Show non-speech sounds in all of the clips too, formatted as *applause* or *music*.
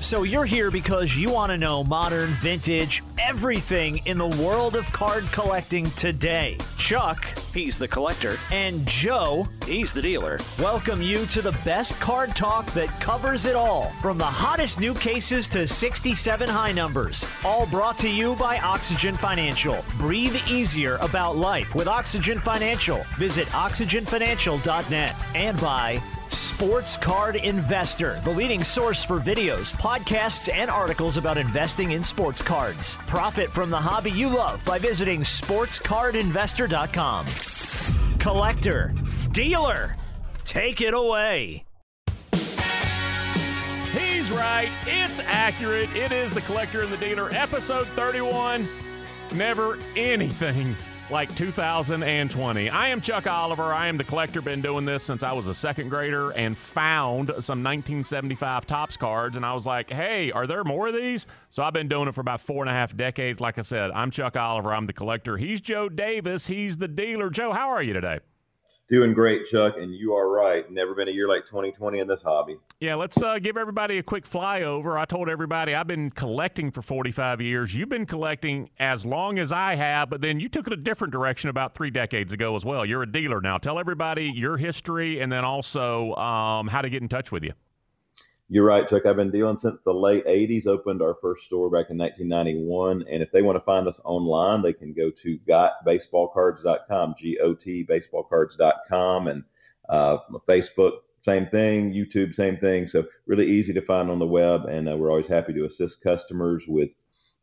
So you're here because you want to know modern, vintage, everything in the world of card collecting today. Chuck, he's the collector, and Joe, he's the dealer. Welcome you to the best card talk that covers it all, from the hottest new cases to 67 high numbers. All brought to you by Oxygen Financial. Breathe easier about life with Oxygen Financial. Visit oxygenfinancial.net and by Sports Card Investor, the leading source for videos, podcasts, and articles about investing in sports cards. Profit from the hobby you love by visiting sportscardinvestor.com. Collector, dealer, take it away. He's right. It's accurate. It is the collector and the dealer, episode 31. Never anything like 2020. I am Chuck Oliver. I am the collector. Been doing this since I was a second grader and found some 1975 Topps cards. And I was like, hey, are there more of these? So I've been doing it for about four and a half decades. Like I said, I'm Chuck Oliver. I'm the collector. He's Joe Davis. He's the dealer. Joe, how are you today? Doing great, Chuck, and you are right. Never been a year like 2020 in this hobby. Yeah, let's uh, give everybody a quick flyover. I told everybody I've been collecting for 45 years. You've been collecting as long as I have, but then you took it a different direction about three decades ago as well. You're a dealer now. Tell everybody your history and then also um, how to get in touch with you. You're right, Chuck. I've been dealing since the late 80s. Opened our first store back in 1991. And if they want to find us online, they can go to gotbaseballcards.com, G O T baseballcards.com. And uh, Facebook, same thing. YouTube, same thing. So really easy to find on the web. And uh, we're always happy to assist customers with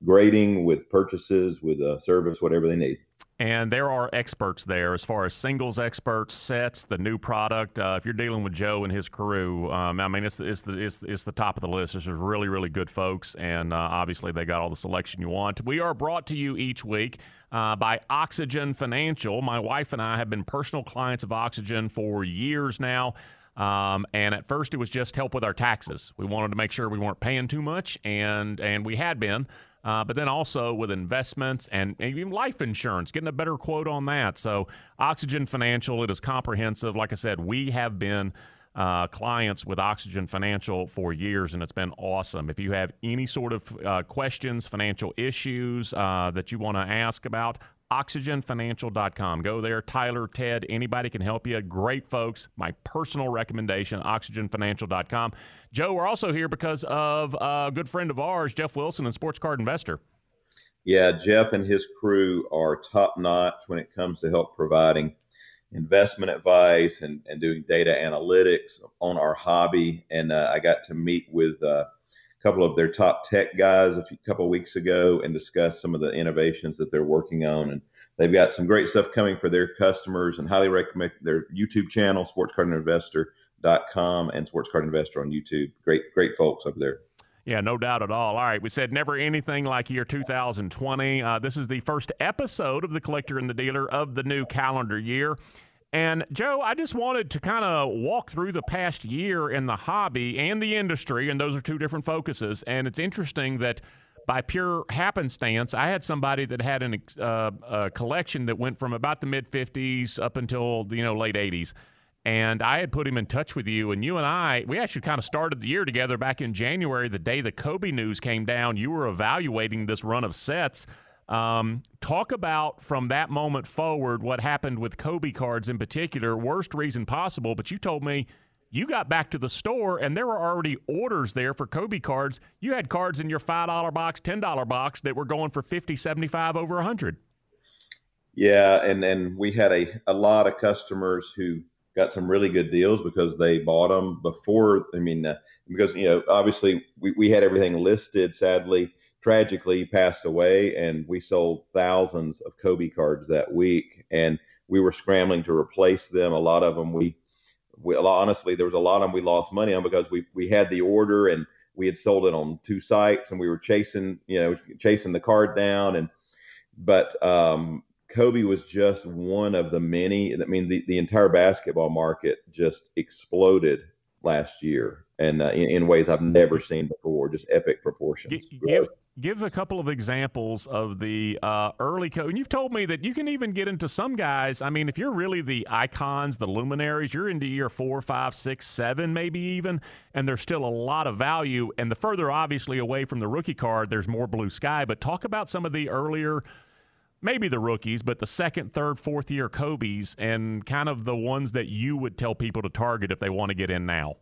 grading, with purchases, with uh, service, whatever they need. And there are experts there as far as singles experts, sets, the new product. Uh, if you're dealing with Joe and his crew, um, I mean, it's the, it's, the, it's, it's the top of the list. This is really, really good folks. And uh, obviously, they got all the selection you want. We are brought to you each week uh, by Oxygen Financial. My wife and I have been personal clients of Oxygen for years now. Um, and at first, it was just help with our taxes. We wanted to make sure we weren't paying too much, and and we had been. Uh, but then also with investments and even life insurance, getting a better quote on that. So, Oxygen Financial, it is comprehensive. Like I said, we have been uh, clients with Oxygen Financial for years, and it's been awesome. If you have any sort of uh, questions, financial issues uh, that you want to ask about, oxygenfinancial.com. Go there. Tyler, Ted, anybody can help you. Great folks. My personal recommendation, oxygenfinancial.com. Joe, we're also here because of a good friend of ours, Jeff Wilson, and Sports Card Investor. Yeah, Jeff and his crew are top notch when it comes to help providing investment advice and, and doing data analytics on our hobby. And uh, I got to meet with uh, a couple of their top tech guys a few, couple weeks ago and discuss some of the innovations that they're working on. And they've got some great stuff coming for their customers and highly recommend their YouTube channel, sportscardinvestor.com and Sports Card Investor on YouTube. Great, great folks up there. Yeah, no doubt at all. All right, we said never anything like year 2020. Uh, this is the first episode of The Collector and the Dealer of the new calendar year. And Joe, I just wanted to kind of walk through the past year in the hobby and the industry, and those are two different focuses. And it's interesting that by pure happenstance, I had somebody that had an, uh, a collection that went from about the mid 50s up until you know late 80s. And I had put him in touch with you, and you and I, we actually kind of started the year together back in January, the day the Kobe news came down. You were evaluating this run of sets um, talk about from that moment forward what happened with Kobe cards in particular. Worst reason possible, but you told me you got back to the store and there were already orders there for Kobe cards. You had cards in your $5 box, $10 box that were going for 50, 75, over 100. Yeah, and and we had a, a lot of customers who got some really good deals because they bought them before. I mean, uh, because you know, obviously we, we had everything listed. Sadly, tragically passed away, and we sold thousands of Kobe cards that week, and we were scrambling to replace them. A lot of them we we, honestly, there was a lot of them we lost money on because we we had the order and we had sold it on two sites and we were chasing, you know, chasing the card down. And but um, Kobe was just one of the many. I mean, the, the entire basketball market just exploded last year, and uh, in, in, ways I've never seen before. Just epic proportions. Give, give a couple of examples of the uh, early code. And you've told me that you can even get into some guys. I mean, if you're really the icons, the luminaries, you're into year four, five, six, seven, maybe even, and there's still a lot of value. And the further, obviously, away from the rookie card, there's more blue sky. But talk about some of the earlier. Maybe the rookies, but the second, third, fourth year Kobe's and kind of the ones that you would tell people to target if they want to get in now.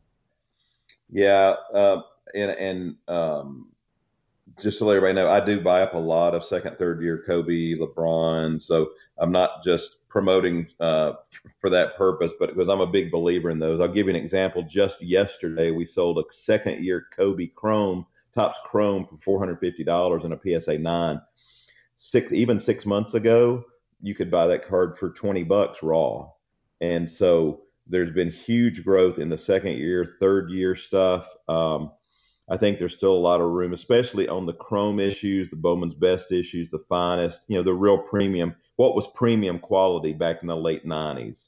Yeah. Uh, and, and um, just to let everybody know, I do buy up a lot of second, third year Kobe, LeBron. So I'm not just promoting uh, for that purpose, but because I'm a big believer in those. I'll give you an example. Just yesterday, we sold a second year Kobe Chrome, Topps Chrome for $450 in a PSA 9. Six, even six months ago, you could buy that card for 20 bucks raw. And so there's been huge growth in the second year, third year stuff. Um, I think there's still a lot of room, especially on the chrome issues, the Bowman's Best issues, the finest, you know, the real premium, what was premium quality back in the late 90s.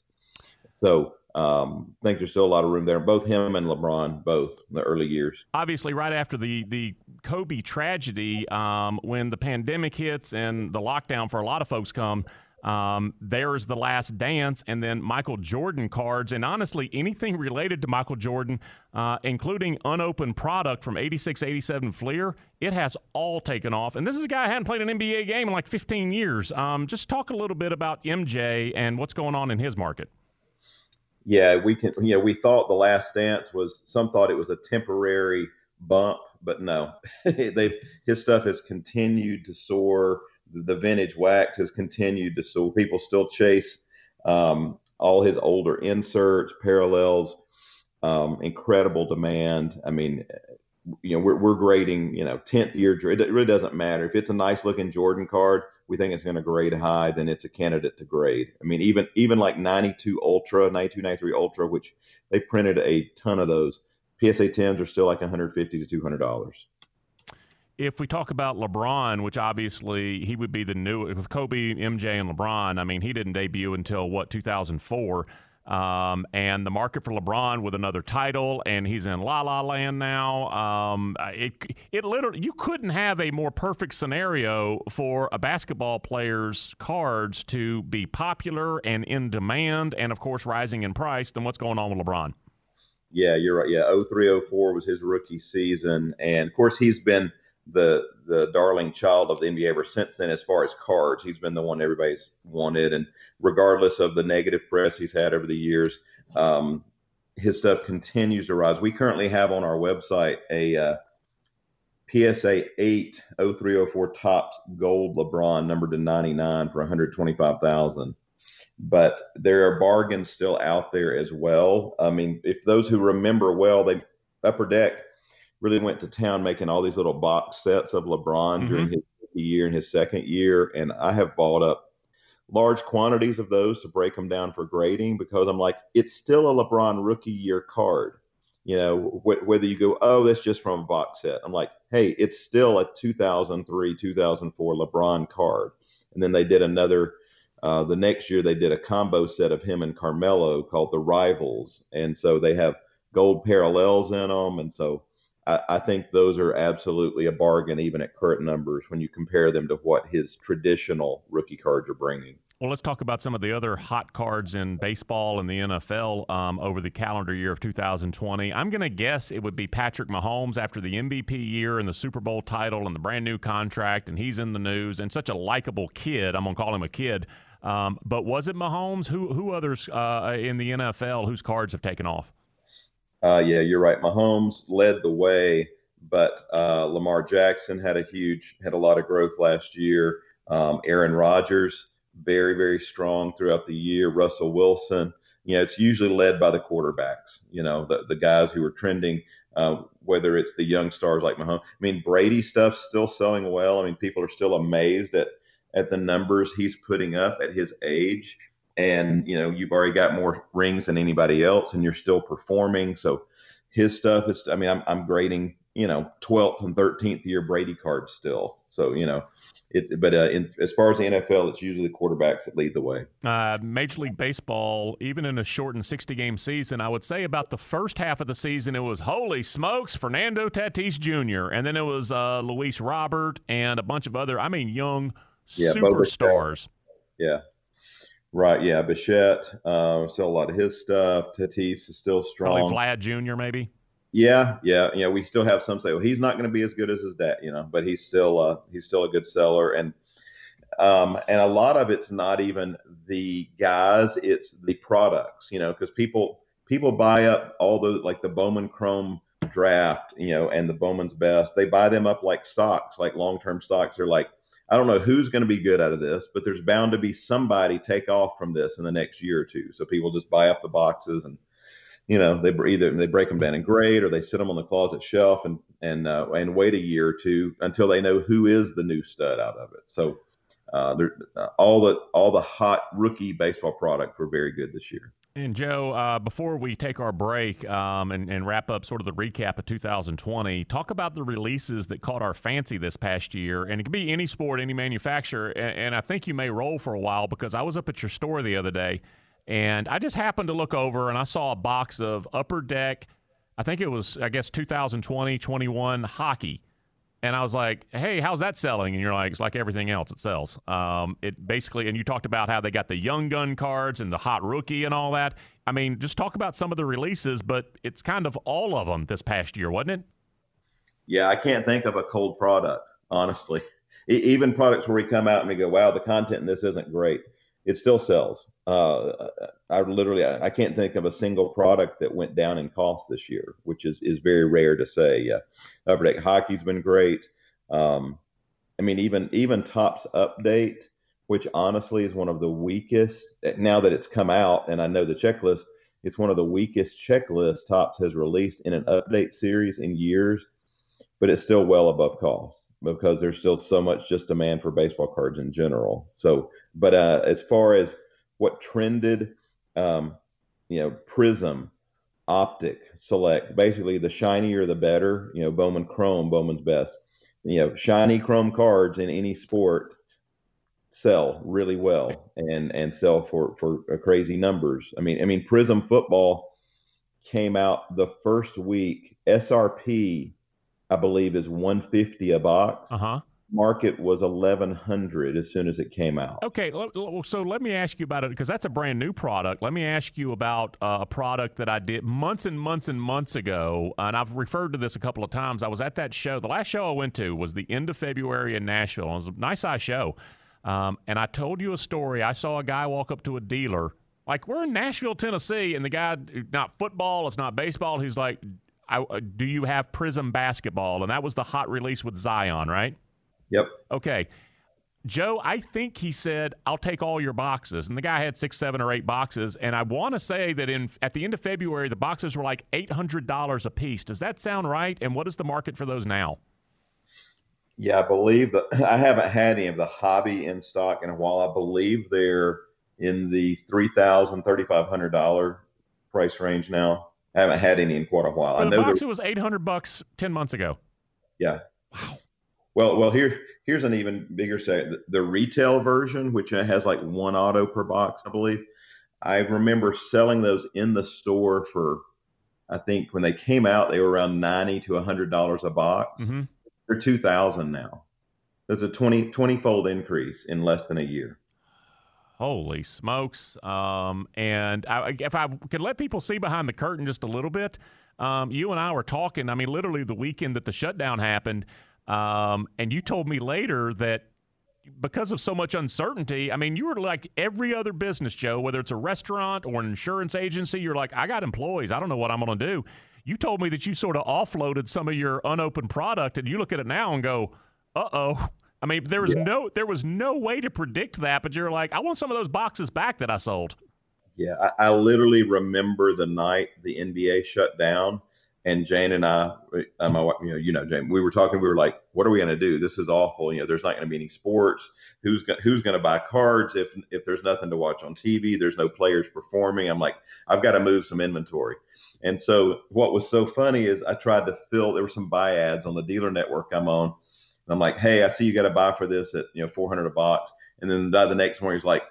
So um, I think there's still a lot of room there. Both him and LeBron, both in the early years. Obviously, right after the the Kobe tragedy, um, when the pandemic hits and the lockdown for a lot of folks come, um, there's the last dance, and then Michael Jordan cards, and honestly, anything related to Michael Jordan, uh, including unopened product from 86 87 Fleer, it has all taken off. And this is a guy who hadn't played an NBA game in like 15 years. Um, just talk a little bit about MJ and what's going on in his market. Yeah, we can. You know, we thought the last dance was. Some thought it was a temporary bump, but no, *laughs* they've his stuff has continued to soar the vintage wax has continued to so people still chase um, all his older inserts, parallels, um, incredible demand. I mean, you know, we're, we're grading, you know, 10th year, it really doesn't matter. If it's a nice looking Jordan card, we think it's going to grade high, then it's a candidate to grade. I mean, even, even like 92 Ultra, 92, 93 Ultra, which they printed a ton of those. PSA 10s are still like 150 to $200 if we talk about LeBron, which obviously he would be the new, if Kobe, MJ, and LeBron, I mean, he didn't debut until what 2004. Um, and the market for LeBron with another title, and he's in La La Land now. Um, it it literally you couldn't have a more perfect scenario for a basketball player's cards to be popular and in demand, and of course rising in price than what's going on with LeBron. Yeah, you're right. Yeah, 0304 was his rookie season, and of course he's been the the darling child of the NBA ever since then. As far as cards, he's been the one everybody's wanted, and regardless of the negative press he's had over the years, um, his stuff continues to rise. We currently have on our website a uh, PSA 8 0304 Topps Gold LeBron numbered to 99 for 125,000. But there are bargains still out there as well. I mean, if those who remember well, they Upper Deck really went to town making all these little box sets of LeBron mm-hmm. during his year and his second year. And I have bought up large quantities of those to break them down for grading because I'm like, it's still a LeBron rookie year card. You know, wh- whether you go, oh, that's just from a box set. I'm like, hey, it's still a 2003, 2004 LeBron card. And then they did another, uh, the next year they did a combo set of him and Carmelo called the Rivals. And so they have gold parallels in them. And so I, think those are absolutely a bargain, even at current numbers, when you compare them to what his traditional rookie cards are bringing. Well, let's talk about some of the other hot cards in baseball and the NFL um, over the calendar year of 2020. I'm going to guess it would be Patrick Mahomes after the MVP year and the Super Bowl title and the brand new contract, and he's in the news and such a likable kid. I'm going to call him a kid. Um, but was it Mahomes? Who who others uh, in the NFL whose cards have taken off? Uh, yeah, you're right. Mahomes led the way, but uh, Lamar Jackson had a huge, had a lot of growth last year. Um, Aaron Rodgers, very, very strong throughout the year. Russell Wilson, you know, it's usually led by the quarterbacks, you know, the, the guys who are trending, uh, whether it's the young stars like Mahomes. I mean, Brady stuff's still selling well. I mean, people are still amazed at, at the numbers he's putting up at his age and you know you've already got more rings than anybody else, and you're still performing. So his stuff is. I mean, I'm I'm grading you know 12th and 13th year Brady cards still. So you know it, but uh, in, as far as the NFL, it's usually the quarterbacks that lead the way. Uh, Major League Baseball, even in a shortened 60 game season, I would say about the first half of the season, it was holy smokes, Fernando Tatis Jr., and then it was uh, Luis Robert and a bunch of other, I mean, young yeah, superstars. Yeah. Right. Yeah. Bichette, uh, still a lot of his stuff. Tatis is still strong. Probably Vlad Jr., maybe. Yeah, yeah, yeah. We still have some say, well, he's not going to be as good as his dad, you know, but he's still uh, he's still a good seller, and um, and a lot of it's not even the guys; it's the products, you know, because people people buy up all the like the Bowman Chrome draft, you know, and the Bowman's best. They buy them up like stocks, like long term stocks. They're like, I don't know who's going to be good out of this, but there's bound to be somebody take off from this in the next year or two. So people just buy up the boxes and you know they either they break them down and grade or they sit them on the closet shelf and and uh, and wait a year or two until they know who is the new stud out of it. So uh, uh, all the all the hot rookie baseball products were very good this year. And Joe, uh, before we take our break um, and, and, wrap up sort of the recap of 2020, talk about the releases that caught our fancy this past year. And it can be any sport, any manufacturer. And, and I think you may roll for a while because I was up at your store the other day and I just happened to look over and I saw a box of Upper Deck, I think it was, I guess, 2020, 21 hockey. And I was like, hey, how's that selling? And you're like, it's like everything else, it sells. Um, it basically, and you talked about how they got the young gun cards and the hot rookie and all that. I mean, just talk about some of the releases, but it's kind of all of them this past year, wasn't it? Yeah, I can't think of a cold product, honestly. Even products where we come out and we go, wow, the content in this isn't great it still sells. Uh, I literally I can't think of a single product that went down in cost this year, which is is very rare to say. Yeah, Upper Deck Hockey's been great. Um, I mean, even even Topps Update, which honestly is one of the weakest. Now that it's come out, and I know the checklist, it's one of the weakest checklists Topps has released in an update series in years, but it's still well above cost because there's still so much just demand for baseball cards in general. So, but uh, as far as what trended, um, you know, Prizm, Optic, Select, basically the shinier the better. You know, Bowman Chrome, Bowman's best. You know, shiny Chrome cards in any sport sell really well and and sell for for crazy numbers. I mean, I mean, Prizm football came out the first week. SRP I believe, is 150 a box. Uh huh. Market was 1100 as soon as it came out. Okay, so let me ask you about it because that's a brand new product. Let me ask you about uh, a product that I did months and months and months ago, and I've referred to this a couple of times. I was at that show. The last show I went to was the end of February in Nashville. It was a nice size show, um, and I told you a story. I saw a guy walk up to a dealer like we're in Nashville, Tennessee, and the guy not football, it's not baseball. He's like, I, uh, do you have Prizm basketball? And that was the hot release with Zion, right? Yep. Okay. Joe, I think he said, "I'll take all your boxes," and the guy had six, seven, or eight boxes. And I want to say that in at the end of February, the boxes were like eight hundred dollars a piece. Does that sound right? And what is the market for those now? Yeah, I believe that *laughs* I haven't had any of the hobby in stock in a while. I believe they're in the three thousand, thirty five hundred dollar price range now. I haven't had any in quite a while. For I know box, it was eight hundred bucks ten months ago. Yeah. Wow. Well, well, here here's an even bigger set. The, the retail version, which has like one auto per box, I believe. I remember selling those in the store for, I think when they came out, they were around ninety to hundred dollars a box. Mm-hmm. They're two thousand now. That's a 20, 20 fold increase in less than a year. Holy smokes! Um, and I, if I could let people see behind the curtain just a little bit, um, you and I were talking. I mean, literally the weekend that the shutdown happened, um, and you told me later that because of so much uncertainty, I mean, you were like every other business, Joe, whether it's a restaurant or an insurance agency, you're like, I got employees. I don't know what I'm going to do. You told me that you sort of offloaded some of your unopened product, and you look at it now and go, uh oh I mean, there was yeah. no there was no way to predict that, but you're like, I want some of those boxes back that I sold. Yeah, I, I literally remember the night the NBA shut down, and Jane and I, uh, my you know, you know, Jane, we were talking. We were like, "What are we going to do? This is awful. You know, there's not going to be any sports. Who's go- who's going to buy cards if if there's nothing to watch on TV? There's no players performing. I'm like, I've got to move some inventory. And so, what was so funny is I tried to fill. There were some buy ads on the dealer network I'm on. And I'm like, "Hey, I see you got to buy for this at you know 400 a box." And then the, the next morning, he's like,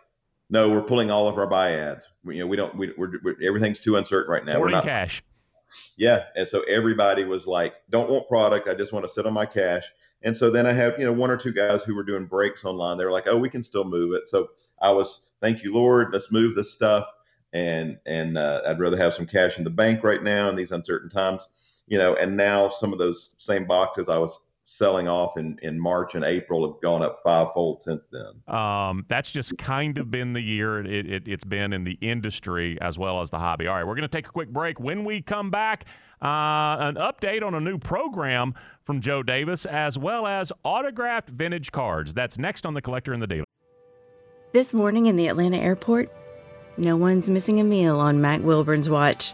"No, we're pulling all of our buy ads. We, you know, we don't. We, we're, we're everything's too uncertain right now. We're not cash." Yeah, and so everybody was like, "Don't want product. I just want to sit on my cash." And so then I have you know one or two guys who were doing breaks online. They were like, "Oh, we can still move it." So I was, "Thank you, Lord. Let's move this stuff." And and uh, I'd rather have some cash in the bank right now in these uncertain times, you know. And now some of those same boxes I was selling off in, in March and April have gone up fivefold since then. Um, that's just kind of been the year it, it, has been in the industry as well as the hobby. All right, we're going to take a quick break. When we come back, uh, an update on a new program from Joe Davis as well as autographed vintage cards. That's next on The Collector and the Dealer. This morning in the Atlanta airport, no one's missing a meal on Mac Wilburn's watch.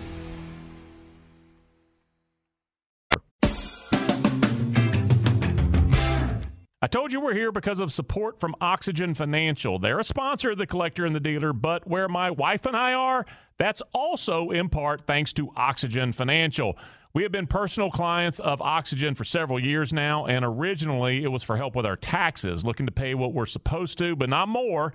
I told you we're here because of support from Oxygen Financial. They're a sponsor of the collector and the dealer, but where my wife and I are, that's also in part thanks to Oxygen Financial. We have been personal clients of Oxygen for several years now, and originally it was for help with our taxes, looking to pay what we're supposed to, but not more.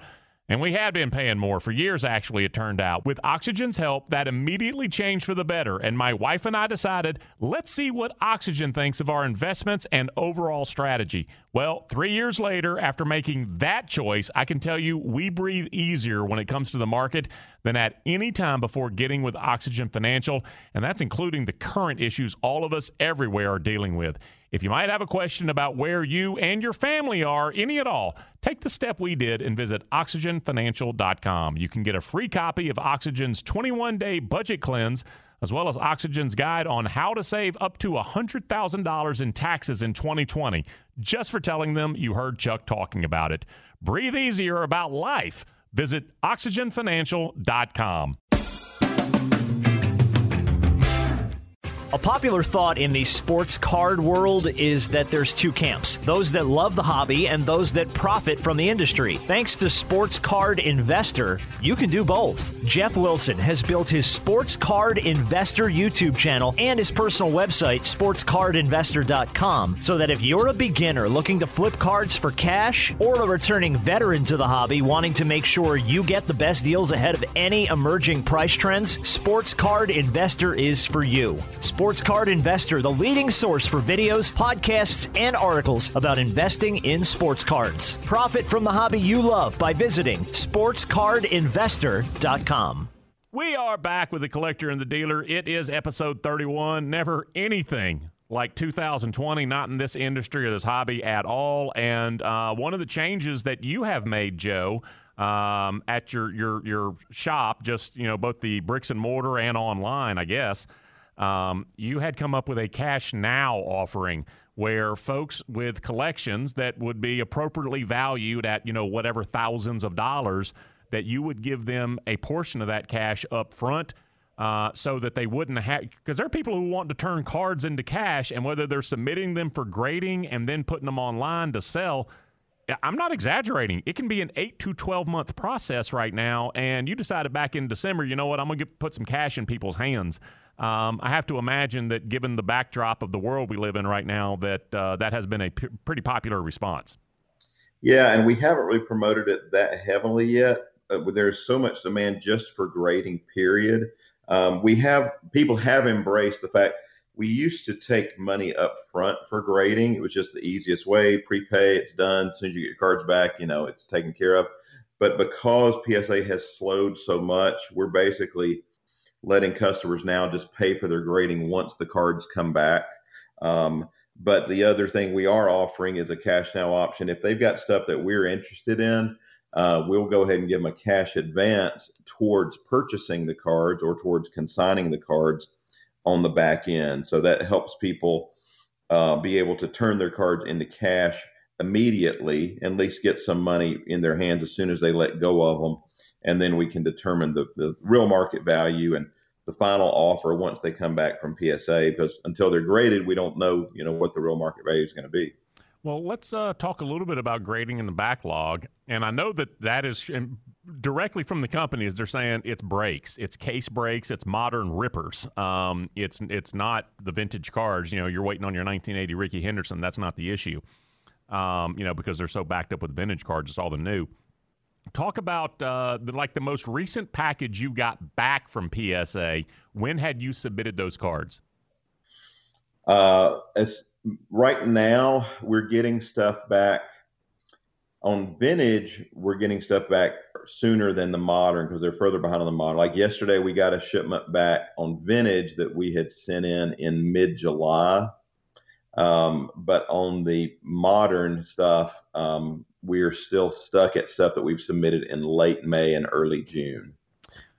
And we had been paying more for years, actually, it turned out. With Oxygen's help, that immediately changed for the better. And my wife and I decided, let's see what Oxygen thinks of our investments and overall strategy. Well, three years later, after making that choice, I can tell you we breathe easier when it comes to the market than at any time before getting with Oxygen Financial. And that's including the current issues all of us everywhere are dealing with. If you might have a question about where you and your family are, any at all, take the step we did and visit oxygenfinancial.com. You can get a free copy of Oxygen's 21 day budget cleanse, as well as Oxygen's guide on how to save up to $100,000 in taxes in 2020, just for telling them you heard Chuck talking about it. Breathe easier about life. Visit oxygenfinancial.com. A popular thought in the sports card world is that there's two camps those that love the hobby and those that profit from the industry. Thanks to Sports Card Investor, you can do both. Jeff Wilson has built his Sports Card Investor YouTube channel and his personal website, sportscardinvestor.com, so that if you're a beginner looking to flip cards for cash or a returning veteran to the hobby wanting to make sure you get the best deals ahead of any emerging price trends, Sports Card Investor is for you. Sports Card Investor, the leading source for videos, podcasts, and articles about investing in sports cards. Profit from the hobby you love by visiting sportscardinvestor.com. We are back with the collector and the dealer. It is episode 31. Never anything like 2020, not in this industry or this hobby at all. And uh, one of the changes that you have made, Joe, um, at your your your shop, just you know, both the bricks and mortar and online, I guess um, you had come up with a cash now offering where folks with collections that would be appropriately valued at you know whatever thousands of dollars that you would give them a portion of that cash up front uh, so that they wouldn't have because there are people who want to turn cards into cash and whether they're submitting them for grading and then putting them online to sell I'm not exaggerating. It can be an eight to 12 month process right now. And you decided back in December, you know what, I'm going to put some cash in people's hands. Um, I have to imagine that given the backdrop of the world we live in right now, that uh, that has been a p- pretty popular response. Yeah, and we haven't really promoted it that heavily yet. Uh, there's so much demand just for grading, period. Um, we have people have embraced the fact we used to take money up front for grading. It was just the easiest way. Prepay, it's done. As soon as you get your cards back, you know, it's taken care of. But because PSA has slowed so much, we're basically letting customers now just pay for their grading once the cards come back. Um, but the other thing we are offering is a cash now option. If they've got stuff that we're interested in, uh, we'll go ahead and give them a cash advance towards purchasing the cards or towards consigning the cards on the back end. So that helps people uh, be able to turn their cards into cash immediately, at least get some money in their hands as soon as they let go of them. And then we can determine the, the real market value and the final offer once they come back from PSA. Because until they're graded, we don't know, you know, what the real market value is going to be. Well, let's uh, talk a little bit about grading in the backlog. And I know that that is directly from the companies. They're saying it's breaks, it's case breaks, it's modern rippers. Um, it's it's not the vintage cars. You know, you're waiting on your 1980 Rickey Henderson. That's not the issue. Um, you know, because they're so backed up with vintage cars. It's all the new. Talk about uh, like the most recent package you got back from PSA. When had you submitted those cards? Uh, as right now we're getting stuff back. On vintage we're getting stuff back sooner than the modern because they're further behind on the modern. Like yesterday we got a shipment back on vintage that we had sent in in mid-july. Um, but on the modern stuff um, we're still stuck at stuff that we've submitted in late may and early june.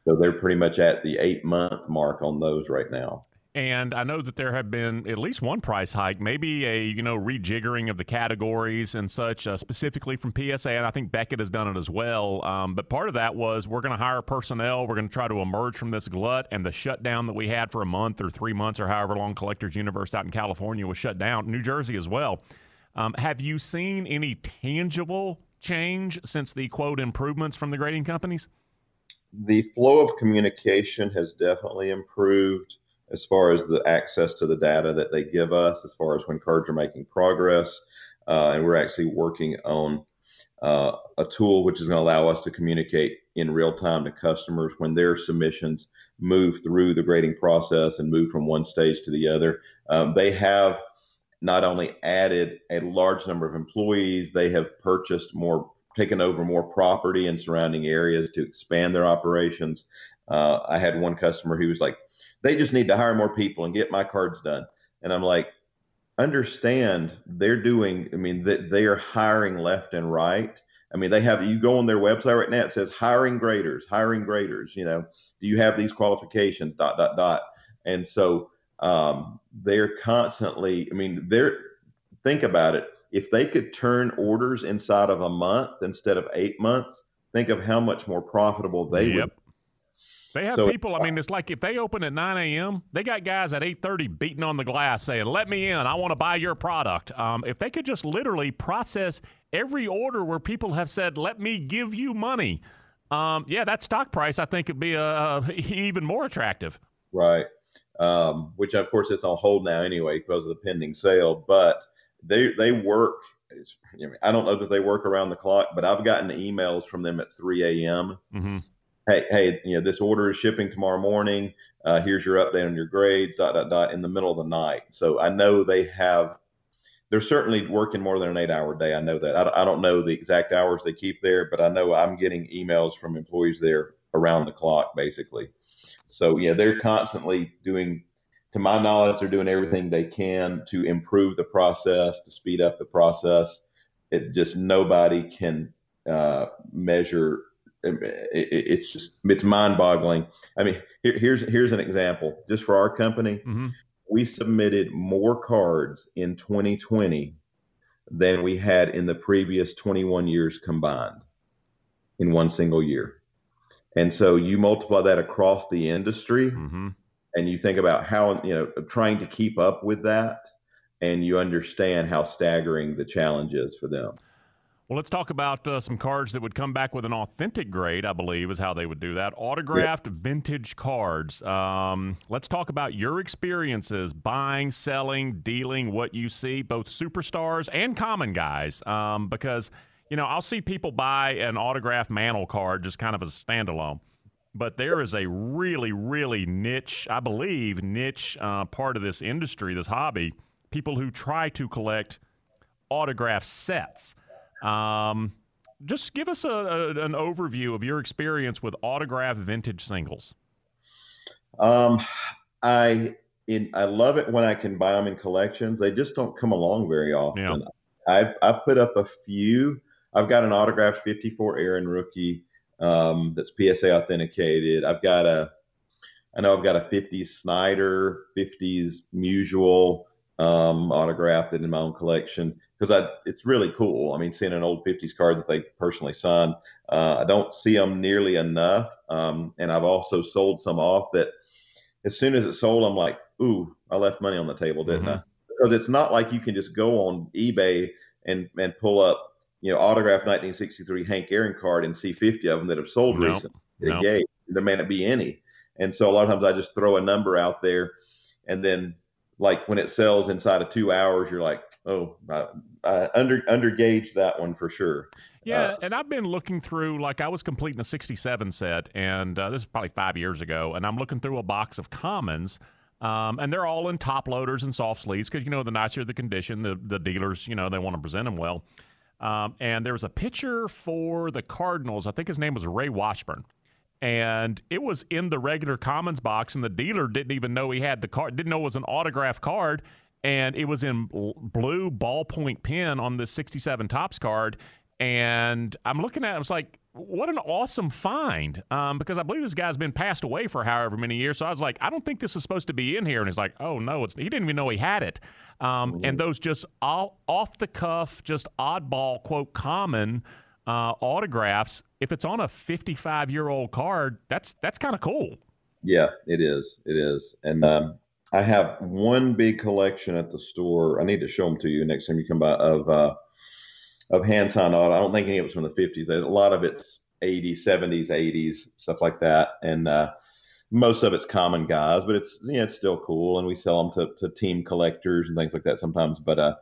So they're pretty much at the eight month mark on those right now and I know that there have been at least one price hike, maybe a you know rejiggering of the categories and such, uh, specifically from PSA. And I think Beckett has done it as well. Um, but part of that was we're going to hire personnel. We're going to try to emerge from this glut and the shutdown that we had for a month or three months or however long Collectors Universe out in California was shut down. New Jersey as well. Um, have you seen any tangible change since the quote improvements from the grading companies? The flow of communication has definitely improved as far as the access to the data that they give us, as far as when cards are making progress. Uh, and we're actually working on uh, a tool which is going to allow us to communicate in real time to customers when their submissions move through the grading process and move from one stage to the other. Um, they have not only added a large number of employees, they have purchased more, taken over more property in surrounding areas to expand their operations. Uh, I had one customer who was like, they just need to hire more people and get my cards done. And I'm like, understand they're doing, I mean, that they are hiring left and right. I mean, they have, you go on their website right now, it says hiring graders, hiring graders, you know, do you have these qualifications, dot, dot, dot. And so um, they're constantly, I mean, they're, think about it. If they could turn orders inside of a month instead of eight months, think of how much more profitable they yep. would they have so, people. I mean, it's like if they open at 9 a.m., they got guys at 8:30 beating on the glass saying, "Let me in. I want to buy your product." Um, if they could just literally process every order where people have said, "Let me give you money," um, yeah, that stock price I think would be uh, *laughs* even more attractive. Right. Um, which of course it's on hold now anyway because of the pending sale. But they they work. I don't know that they work around the clock, but I've gotten emails from them at 3 a.m. Mm-hmm hey, hey, you know, this order is shipping tomorrow morning. Uh, here's your update on your grades, dot, dot, dot, in the middle of the night. So I know they have, they're certainly working more than an eight hour day. I know that. I, I don't know the exact hours they keep there, but I know I'm getting emails from employees there around the clock, basically. So, yeah, they're constantly doing, to my knowledge, they're doing everything they can to improve the process, to speed up the process. It just, nobody can uh, measure it's just it's mind-boggling. I mean, here, here's here's an example. Just for our company, mm-hmm. we submitted more cards in 2020 than we had in the previous 21 years combined in one single year. And so you multiply that across the industry, mm-hmm. and you think about how you know trying to keep up with that, and you understand how staggering the challenge is for them. Well, let's talk about uh, some cards that would come back with an authentic grade, I believe, is how they would do that. Autographed vintage cards. Um, let's talk about your experiences buying, selling, dealing, what you see, both superstars and common guys. Um, because, you know, I'll see people buy an autographed Mantle card just kind of as a standalone. but there is a really, really niche, I believe, niche uh, part of this industry, this hobby. People who try to collect autograph sets. Um, just give us a, a, an overview of your experience with autograph vintage singles. Um, I in, I love it when I can buy them in collections. They just don't come along very often. Yeah. I've I've put up a few. I've got an autographed 54 Aaron rookie um, that's PSA authenticated. I've got a I know I've got a 50s Snider, 50s Musial um, autographed in my own collection because I it's really cool. I mean, seeing an old 50s card that they personally signed, uh, I don't see them nearly enough. Um, and I've also sold some off that as soon as it's sold, I'm like, ooh, I left money on the table, didn't mm-hmm. I? Because it's not like you can just go on eBay and and pull up, you know, autographed 1963 Hank Aaron card and see 50 of them that have sold recently. Nope. There may not be any. And so a lot of times I just throw a number out there, and then like when it sells inside of two hours, you're like, oh, I, I under under gauge that one for sure. Yeah, uh, and I've been looking through, like, I was completing a 67 set, and uh, this is probably five years ago, and I'm looking through a box of commons. Um, and they're all in top loaders and soft sleeves because, you know, the nicer the condition, the, the dealers, you know, they want to present them well. Um, and there was a pitcher for the Cardinals. I think his name was Ray Washburn. And it was in the regular commons box, and the dealer didn't even know he had the card, didn't know it was an autograph card. And it was in blue ballpoint pen on the 67 Topps card and I'm looking at it, I was like, what an awesome find. Um, because I believe this guy's been passed away for however many years. So I was like, I don't think this is supposed to be in here. And he's like, oh, no, it's, he didn't even know he had it. Um, and those just all, off the cuff, just oddball, quote, common uh, autographs, if it's on a 55 year old card, that's, that's kind of cool. Yeah, it is. It is. And, um, I have one big collection at the store. I need to show them to you next time you come by of, uh, of hand signed auto. I don't think any of it's from the 50s. A lot of it's 80s, 70s, 80s, stuff like that. And uh, most of it's common guys, but it's yeah, it's still cool. And we sell them to, to team collectors and things like that sometimes. But uh,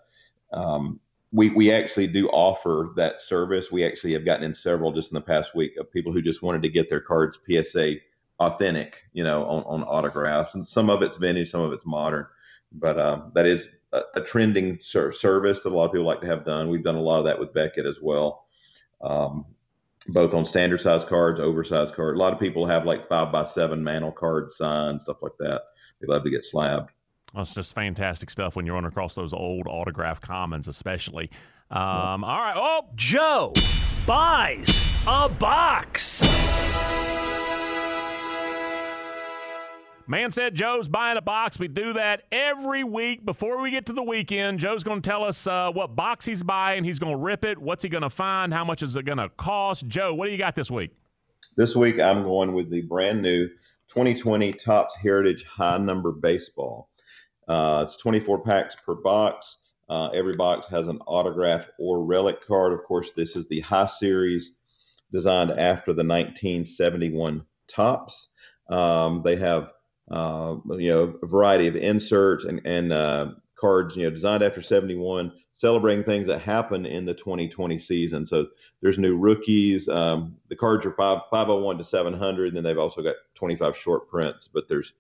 um, we we actually do offer that service. We actually have gotten in several just in the past week of people who just wanted to get their cards PSA authentic, you know, on, on autographs. And some of it's vintage, some of it's modern. But uh, that is a, a trending ser- service that a lot of people like to have done. We've done a lot of that with Beckett as well, um, both on standard size cards, oversized cards. A lot of people have like five by seven Mantle card signs, stuff like that. They love to get slabbed. That's just fantastic stuff when you're running across those old autograph commons, especially. Um, all right. Oh, Joe buys a box. Man said Joe's buying a box. We do that every week before we get to the weekend. Joe's going to tell us uh, what box he's buying. He's going to rip it. What's he going to find? How much is it going to cost? Joe, what do you got this week? This week, I'm going with the brand new 2020 Topps Heritage High Number Baseball. Uh, it's 24 packs per box. Uh, every box has an autograph or relic card. Of course, this is the High Series designed after the 1971 Topps. Um, they have uh, you know, a variety of inserts and, and uh, cards, you know, designed after 71, celebrating things that happen in the 2020 season. So there's new rookies. Um, the cards are five, 501 to 700, and then they've also got 25 short prints, but there's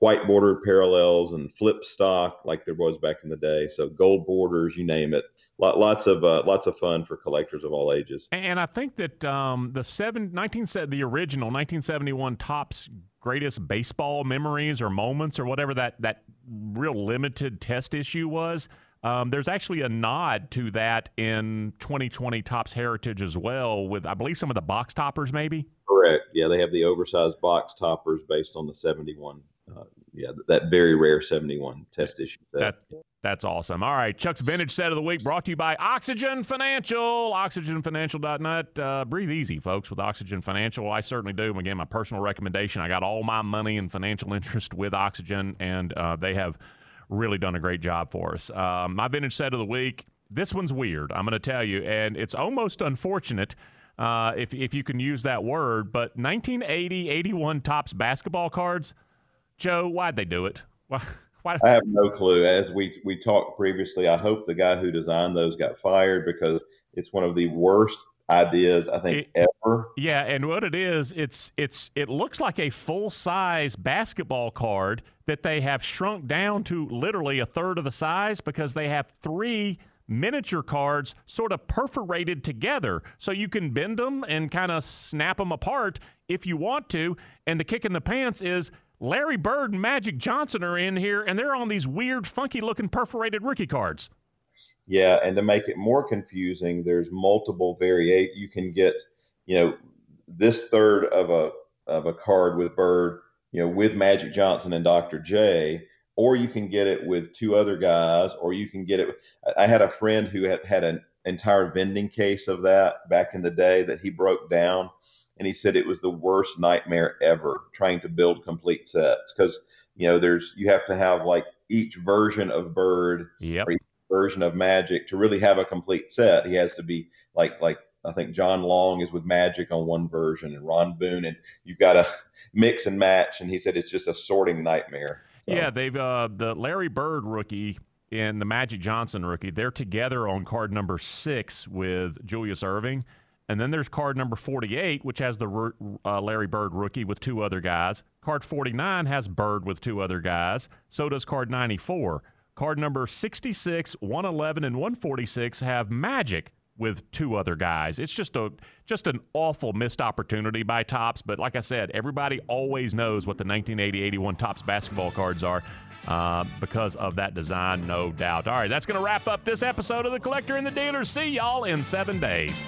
white border parallels and flip stock like there was back in the day. So gold borders, you name it. Lots of uh, lots of fun for collectors of all ages. And I think that um, the seven, 19, the original 1971 Topps greatest baseball memories or moments or whatever that that real limited test issue was. Um, there's actually a nod to that in 2020 Topps Heritage as well, with I believe some of the box toppers, maybe. Correct. Yeah, they have the oversized box toppers based on the 71 uh, yeah, that very rare 71 test issue. That, that's awesome. All right, Chuck's Vintage Set of the Week brought to you by Oxygen Financial, oxygenfinancial.net. Uh, breathe easy, folks, with Oxygen Financial. I certainly do. Again, my personal recommendation. I got all my money and financial *laughs* interest with Oxygen, and uh, they have really done a great job for us. Um, my Vintage Set of the Week, this one's weird, I'm going to tell you, and it's almost unfortunate. Uh, if, if you can use that word, but 1980 81 Topps basketball cards – Joe, why'd they do it? Why? *laughs* Why? I have no clue. As we we talked previously, I hope the guy who designed those got fired because it's one of the worst ideas I think it, ever. Yeah, and what it is, it's it's it looks like a full size basketball card that they have shrunk down to literally a third of the size because they have three miniature cards sort of perforated together so you can bend them and kind of snap them apart if you want to. And the kick in the pants is Larry Bird and Magic Johnson are in here and they're on these weird, funky looking perforated rookie cards. Yeah, and to make it more confusing, there's multiple variate. You can get, you know, this third of a of a card with Bird, you know, with Magic Johnson and Dr. J, or you can get it with two other guys, or you can get it. I had a friend who had had an entire vending case of that back in the day that he broke down, and he said it was the worst nightmare ever trying to build complete sets because you know there's you have to have like each version of Bird yep version of Magic to really have a complete set. He has to be like like I think John Long is with Magic on one version and Ron Boone, and you've got to mix and match. And he said it's just a sorting nightmare. So. Yeah, they've uh, the Larry Bird rookie and the Magic Johnson rookie. They're together on card number six with Julius Erving. And then there's card number 48, which has the uh, Larry Bird rookie with two other guys. Card 49 has Bird with two other guys. So does card 94. Card number 66, 111, and 146 have Magic with two other guys. It's just a just an awful missed opportunity by Topps. But like I said, everybody always knows what the 1980-81 Topps basketball cards are. Uh, because of that design, no doubt. All right, that's going to wrap up this episode of The Collector and the Dealer. See y'all in seven days.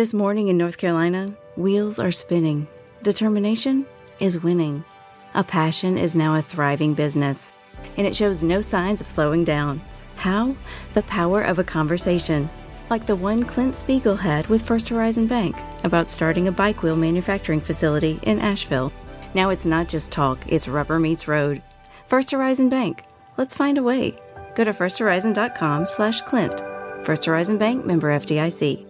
This morning in North Carolina, wheels are spinning. Determination is winning. A passion is now a thriving business, and it shows no signs of slowing down. How? The power of a conversation, like the one Clint Spiegel had with First Horizon Bank about starting a bike wheel manufacturing facility in Asheville. Now it's not just talk, it's rubber meets road. First Horizon Bank. Let's find a way. Go to firsthorizon.com slash Clint. First Horizon Bank member FDIC.